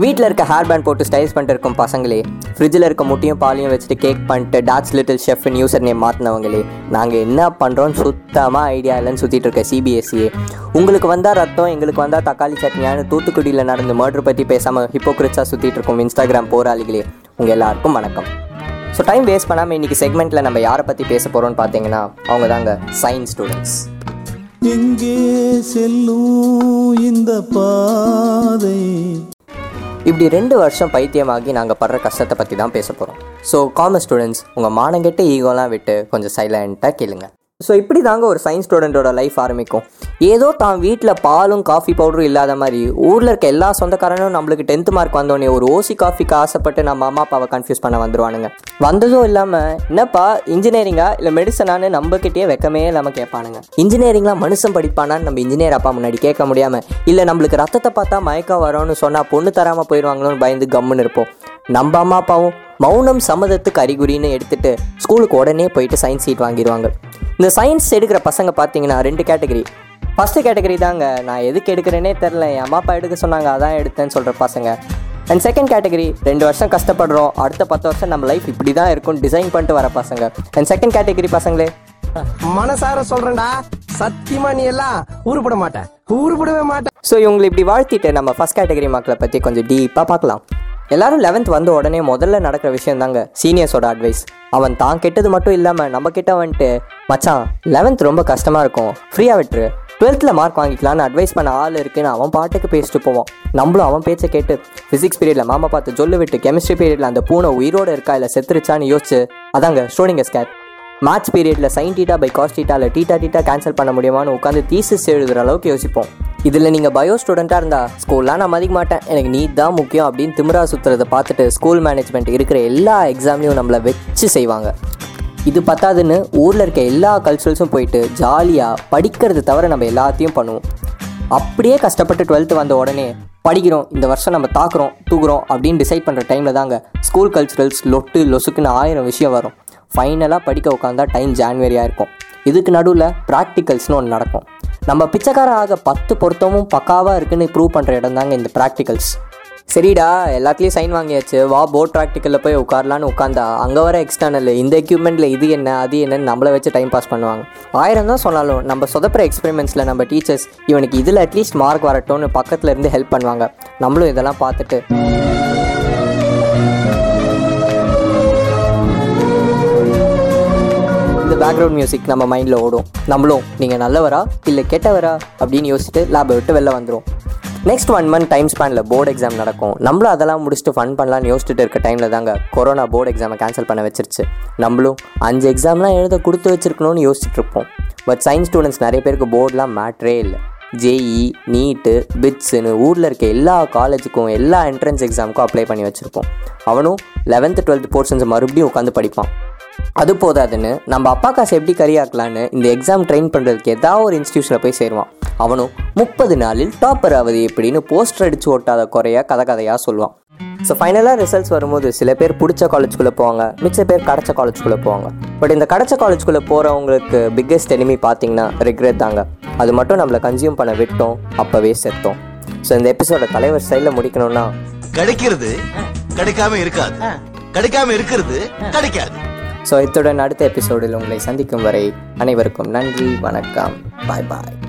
வீட்டில் இருக்க hair band போட்டு ஸ்டைல்ஸ் பண்ணிட்டு இருக்கும் பசங்களே. ஃப்ரிட்ஜில் இருக்க முட்டையும் பாலையும் வச்சுட்டு கேக் பண்ணிட்டு டாட்ஸ் லிட்டில் ஷெஃப்னு யூசர் நேம் மாற்றினவங்களே நாங்கள் என்ன பண்ணுறோன்னு சுத்தமாக ஐடியா இல்லைன்னு சுற்றிட்டு இருக்க சிபிஎஸ்சியே உங்களுக்கு வந்தால் ரத்தம் எங்களுக்கு வந்தால் தக்காளி சட்னியான்னு தூத்துக்குடியில் நடந்த மர்டர் பற்றி பேசாமல் ஹிப்போக்ரிட்ஸாக சுற்றிட்டு இருக்கோம் இன்ஸ்டாகிராம் போராளிகளே. உங்கள் எல்லாருக்கும் வணக்கம். ஸோ டைம் வேஸ்ட் பண்ணாமல் இன்றைக்கி செக்மெண்ட்டில் நம்ம யாரை பற்றி பேச போகிறோம்னு பார்த்தீங்கன்னா அவங்க தாங்க சயின்ஸ் ஸ்டூடெண்ட்ஸ் எங்கே செல்லும் இந்த பாதை? இப்படி ரெண்டு வருஷம் பைத்தியமாகி நாங்கள் படுற கஷ்டத்தை பற்றி தான் பேச போகிறோம் ஸோ காமர்ஸ் ஸ்டூடெண்ட்ஸ் உங்கள் மானங்கெட்ட ஈகோலாம் விட்டு கொஞ்சம் சைலண்ட்டாக கேளுங்கள் ஸோ இப்படி தாங்க ஒரு சயின்ஸ் ஸ்டூடெண்ட்டோட லைஃப் ஆரம்பிக்கும். ஏதோ தான் வீட்டில் பாலும் காஃபி பவுடரும் இல்லாத மாதிரி ஊரில் இருக்க எல்லா சொந்தக்காரனும் நம்மளுக்கு டென்த் மார்க் வந்தோடனே ஒரு ஓசி காஃபிக்கு ஆசைப்பட்டு நம்ம அம்மா அப்பாவை கன்ஃபியூஸ் பண்ண வந்துடுவானுங்க வந்ததும் இல்லாமல் என்னப்பா இன்ஜினியரிங்கா இல்லை மெடிசனான்னு நம்மக்கிட்டே வெக்கமே இல்லாமல் கேட்பானுங்க. இன்ஜினியரிங்லாம் மனுஷன் படிப்பானான்னு நம்ம இன்ஜினியர் அப்பா முன்னாடி கேட்க முடியாமல் இல்லை நம்மளுக்கு ரத்தத்தை பார்த்தா மயக்கம் வரும்னு சொன்னால் பொண்ணு தராமல் போயிடுவாங்களோன்னு பயந்து கம்முன்னு இருப்போம். நம்ம அம்மா அப்பாவும் மௌனம் சம்மதத்துக்கு அறிகுறின்னு எடுத்துகிட்டு ஸ்கூலுக்கு உடனே போயிட்டு சயின்ஸ் சீட் வாங்கிடுவாங்க. இந்த சயின்ஸ் எடுக்கிற பசங்க பார்த்தீங்கன்னா ரெண்டு கேட்டகரி ஃபஸ்ட்டு கேட்டகரி தாங்க. நான் எதுக்கு எடுக்கிறேனே தெரில என் அம்மா அப்பா எடுக்க சொன்னாங்க. அதான் எடுத்தேன்னு சொல்கிற பசங்க. அண்ட் செகண்ட் கேட்டகரி ரெண்டு வருஷம் கஷ்டப்படுறோம். அடுத்த பத்து வருஷம் நம்ம லைஃப் இப்படி தான் இருக்கும் டிசைன் பண்ணிட்டு வர பசங்க. அண்ட் செகண்ட் கேட்டகரி பசங்களே. மனசார சொல்றேன்டா. சத்தியமா நீ எல்லாம் உருப்பட மாட்ட. உருப்படவே மாட்ட. ஸோ இவங்களை இப்படி வாழ்த்திட்டு நம்ம ஃபஸ்ட் கேட்டகரி மக்களை பற்றி கொஞ்சம் டீப்பாக பார்க்கலாம். எல்லாரும் லெவன்த் வந்த உடனே முதல்ல நடக்கிற விஷயம் தாங்க சீனியர்ஸோட அட்வைஸ் அவன் தான் கெட்டது மட்டும் இல்லாமல் நம்ம கிட்ட வந்துட்டு மச்சான் லெவன்த் ரொம்ப கஷ்டமாக இருக்கும். ஃப்ரீயாக விட்டுரு. டுவெல்த்தில் மார்க் வாங்கிக்கலான்னு அட்வைஸ் பண்ண ஆள் இருக்குன்னு அவன் பாட்டுக்கு பேசிட்டு போவான். நம்மளும் அவன் பேச்சை கேட்டு ஃபிசிக்ஸ் பீரியடில் மாமா பார்த்து சொல்லு விட்டு கெமிஸ்ட்ரி பீரியடில் அந்த பூனை உயிரோடு இருக்கா இல்லை செத்துருச்சான்னு யோசிச்சு அதாங்க ஸ்டோனிங்க ஸ்கேட் மேட்ச் பீரியடில் சைன் டீட்டா பை காஸ் டீட்டா இல்லை டீட்டா டீட்டா கேன்சல் பண்ண முடியுமான்னு உட்காந்து தீசிஸ் எழுதுகிற அளவுக்கு யோசிப்போம். இதில் நீங்கள் பயோ ஸ்டூடெண்ட்டாக இருந்தால் ஸ்கூல்லாம் நான் மதிக்க மாட்டேன். எனக்கு நீட் தான் முக்கியம் அப்படின்னு திமிரா சுற்றுறதை பார்த்துட்டு ஸ்கூல் மேனேஜ்மெண்ட் இருக்கிற எல்லா எக்ஸாம்லையும் நம்மளை வச்சு செய்வாங்க. இது பத்தாதுன்னு ஊரில் இருக்க எல்லா கல்ச்சுரல்ஸும் போயிட்டு ஜாலியாக படிக்கிறது தவிர நம்ம எல்லாத்தையும் பண்ணுவோம். அப்படியே கஷ்டப்பட்டு டுவெல்த்து வந்த உடனே படிக்கிறோம் இந்த வருஷம் நம்ம தாக்குறோம் தூக்குறோம் அப்படின்னு டிசைட் பண்ணுற டைமில் தாங்க ஸ்கூல் கல்ச்சுரல்ஸ் லொட்டு லொசுக்குன்னு ஆயிரம் விஷயம் வரும். ஃபைனலாக படிக்க உட்காந்தா டைம் ஜான்வரியாக இருக்கும் இதுக்கு நடுவில் ப்ராக்டிக்கல்ஸ்னு ஒன்று நடக்கும். நம்ம பிச்சைக்கார ஆக பத்து பொருத்தமும் பக்காவாக இருக்குன்னு ப்ரூவ் பண்ணுற இடம் தாங்க இந்த ப்ராக்டிக்கல்ஸ் சரிடா எல்லாத்துலேயும் சைன் வாங்கியாச்சு. வா போர்ட் ப்ராக்டிக்கலில் போய் உட்காரலான்னு உட்காந்தா அங்கே வர எக்ஸ்டர்னல் இந்த எக்யூப்மெண்ட்டில் இது என்ன அது என்னன்னு நம்மளை வச்சு டைம் பாஸ் பண்ணுவாங்க. ஆயிரம் தான் சொன்னாலும் நம்ம சொதப்புற எக்ஸ்பெரிமெண்ட்ஸில் நம்ம டீச்சர்ஸ் இவனுக்கு இதில் அட்லீஸ்ட் மார்க் வரட்டும்னு பக்கத்தில் இருந்து ஹெல்ப் பண்ணுவாங்க. நம்மளும் இதெல்லாம் பார்த்துட்டு பேக்ரவுண்ட் மியூசிக் நம்ம மைண்டில் ஓடும். நம்மளும் நீங்கள் நல்லவரா? இல்லை கெட்டவரா? அப்படின்னு யோசிச்சுட்டு லேபை விட்டு வெளில வந்துடும் நெக்ஸ்ட் ஒன் மந்த் டைம் ஸ்பேனில் போர்டு எக்ஸாம் நடக்கும். நம்மளும் அதெல்லாம் முடிச்சுட்டு ஃபன் பண்ணலாம்னு யோசிச்சுட்டு இருக்க டைமில் தாங்க கொரோனா போர்டு எக்ஸாமை கேன்சல் பண்ண வச்சிருச்சு. நம்மளும் அஞ்சு எக்ஸாம்லாம் எழுத கொடுத்து வச்சிருக்கணும்னு யோசிச்சுட்டு இருப்போம். பட் சயின்ஸ் ஸ்டூடெண்ட்ஸ் நிறைய பேருக்கு போர்டெலாம் மேட்ரே இல்லை. ஜேஇ நீட்டு பிட்ஸுன்னு ஊரில் இருக்க எல்லா காலேஜுக்கும் எல்லா என்ட்ரன்ஸ் எக்ஸாமுக்கும் அப்ளை பண்ணி வச்சுருப்போம். அவனும் லெவன்த்து டுவெல்த் போர்ஷன்ஸ் மறுபடியும் உட்காந்து படிப்பான். அது போதாதுன்னு நம்ம அப்பா காசு எப்படி கரியாக்கலான்னு இந்த எக்ஸாம் ட்ரெயின் பண்ணுறதுக்கு ஏதாவது ஒரு இன்ஸ்டியூஷனில் போய் சேருவான். அவனும் முப்பது நாளில் டாப்பர் ஆகுது எப்படின்னு போஸ்டர் அடித்து ஓட்டாத குறைய கதை கதையாக சொல்லுவான். ஸோ ஃபைனலாக ரிசல்ட்ஸ் வரும்போது சில பேர் பிடிச்ச காலேஜ்குள்ளே போவாங்க மிச்ச பேர் கிடைச்ச காலேஜ்குள்ளே போவாங்க. பட் இந்த கிடைச்ச காலேஜ்குள்ளே போகிறவங்களுக்கு பிக்கெஸ்ட் எனிமி பார்த்தீங்கன்னா ரிக்ரெட் தாங்க. அது மட்டும் நம்மளை கன்சியூம் பண்ண விட்டோம் அப்போவே செத்தோம். ஸோ இந்த எபிசோட தலைவர் சைடில் முடிக்கணும்னா கிடைக்கிறது கிடைக்காம இருக்காது. கிடைக்காம இருக்கிறது கிடைக்காது. ஸோ இத்துடன் அடுத்த எபிசோடில் உங்களை சந்திக்கும் வரை அனைவருக்கும் நன்றி வணக்கம். பாய் பாய்